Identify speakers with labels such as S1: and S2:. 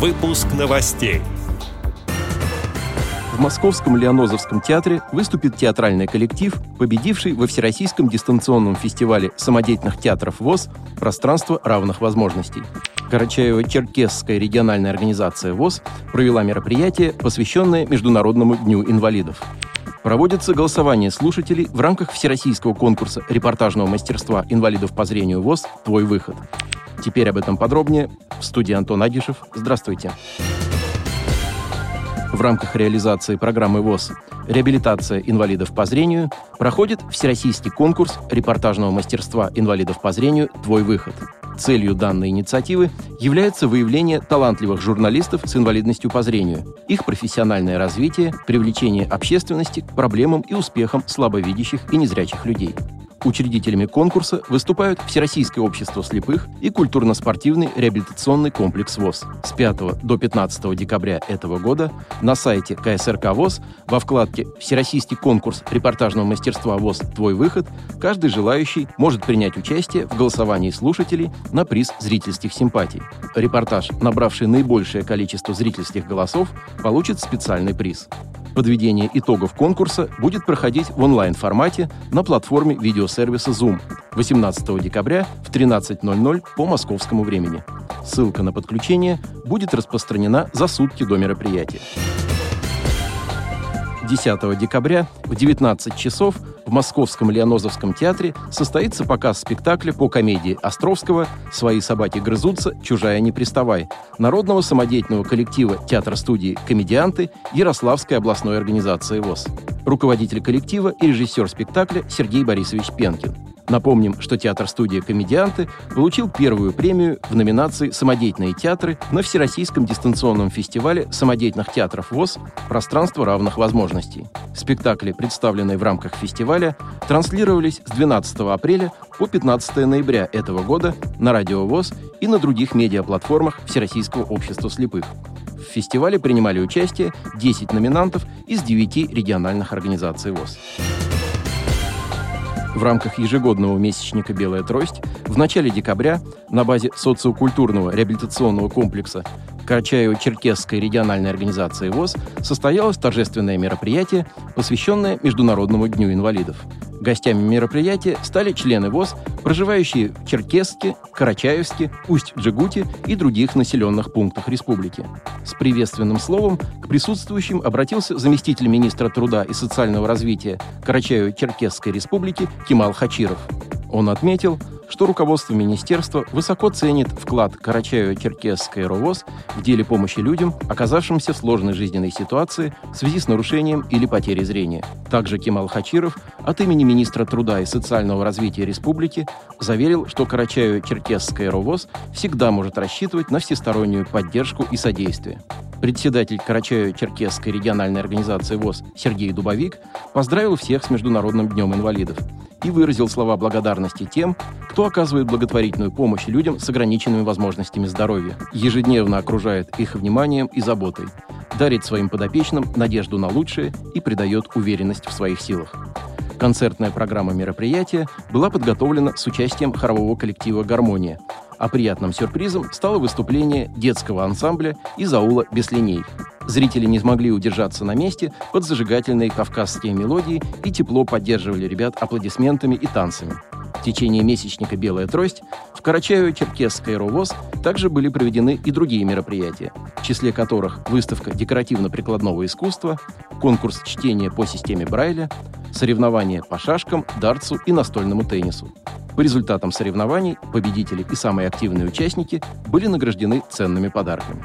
S1: Выпуск новостей.
S2: В Московском Леонозовском театре выступит театральный коллектив, победивший во Всероссийском дистанционном фестивале самодеятельных театров ВОЗ «Пространство равных возможностей». Карачаево-Черкесская региональная организация ВОЗ провела мероприятие, посвященное Международному дню инвалидов. Проводится голосование слушателей в рамках Всероссийского конкурса репортажного мастерства инвалидов по зрению ВОЗ «Твой выход». Теперь об этом подробнее. В студии Антон Агишев. Здравствуйте. В рамках реализации программы ВОЗ «Реабилитация инвалидов по зрению» проходит Всероссийский конкурс репортажного мастерства инвалидов по зрению «Твой выход». Целью данной инициативы является выявление талантливых журналистов с инвалидностью по зрению, их профессиональное развитие, привлечение общественности к проблемам и успехам слабовидящих и незрячих людей. Учредителями конкурса выступают Всероссийское общество слепых и культурно-спортивный реабилитационный комплекс ВОЗ. С 5 до 15 декабря этого года на сайте КСРК ВОЗ во вкладке «Всероссийский конкурс репортажного мастерства ВОЗ. Твой выход» каждый желающий может принять участие в голосовании слушателей на приз зрительских симпатий. Репортаж, набравший наибольшее количество зрительских голосов, получит специальный приз. Подведение итогов конкурса будет проходить в онлайн-формате на платформе видеосервиса Zoom 18 декабря в 13.00 по московскому времени. Ссылка на подключение будет распространена за сутки до мероприятия. 10 декабря в 19 часов в Московском Леонозовском театре состоится показ спектакля по комедии Островского «Свои собаки грызутся, чужая не приставай» народного самодеятельного коллектива театра-студии «Комедианты» Ярославской областной организации ВОЗ. Руководитель коллектива и режиссер спектакля Сергей Борисович Пенкин – Напомним, что театр-студия «Комедианты» получил первую премию в номинации «Самодеятельные театры» на Всероссийском дистанционном фестивале самодеятельных театров ВОЗ «Пространство равных возможностей». Спектакли, представленные в рамках фестиваля, транслировались с 12 апреля по 15 ноября этого года на Радио ВОЗ и на других медиаплатформах Всероссийского общества слепых. В фестивале принимали участие 10 номинантов из 9 региональных организаций ВОЗ. В рамках ежегодного месячника «Белая трость» в начале декабря на базе социокультурного реабилитационного комплекса Карачаево-Черкесской региональной организации ВОЗ состоялось торжественное мероприятие, посвященное Международному дню инвалидов – Гостями мероприятия стали члены ВОЗ, проживающие в Черкесске, Карачаевске, Усть-Джигуте и других населенных пунктах республики. С приветственным словом к присутствующим обратился заместитель министра труда и социального развития Карачаево-Черкесской республики Кемал Хачиров. Он отметил, что руководство министерства высоко ценит вклад Карачаево-Черкесской РОВОЗ в деле помощи людям, оказавшимся в сложной жизненной ситуации в связи с нарушением или потерей зрения. Также Кемал Хачиров от имени министра труда и социального развития республики заверил, что Карачаево-Черкесская РОВОЗ всегда может рассчитывать на всестороннюю поддержку и содействие. Председатель Карачаево-Черкесской региональной организации ВОЗ Сергей Дубовик поздравил всех с Международным днем инвалидов и выразил слова благодарности тем, кто оказывает благотворительную помощь людям с ограниченными возможностями здоровья, ежедневно окружает их вниманием и заботой, дарит своим подопечным надежду на лучшее и придает уверенность в своих силах. Концертная программа мероприятия была подготовлена с участием хорового коллектива «Гармония», а приятным сюрпризом стало выступление детского ансамбля из аула «Беслиней». Зрители не смогли удержаться на месте под зажигательные кавказские мелодии и тепло поддерживали ребят аплодисментами и танцами. В течение месячника «Белая трость» в Карачаево-Черкесской РОВОЗ также были проведены и другие мероприятия, в числе которых выставка декоративно-прикладного искусства, конкурс чтения по системе Брайля, соревнования по шашкам, дартсу и настольному теннису. По результатам соревнований победители и самые активные участники были награждены ценными подарками.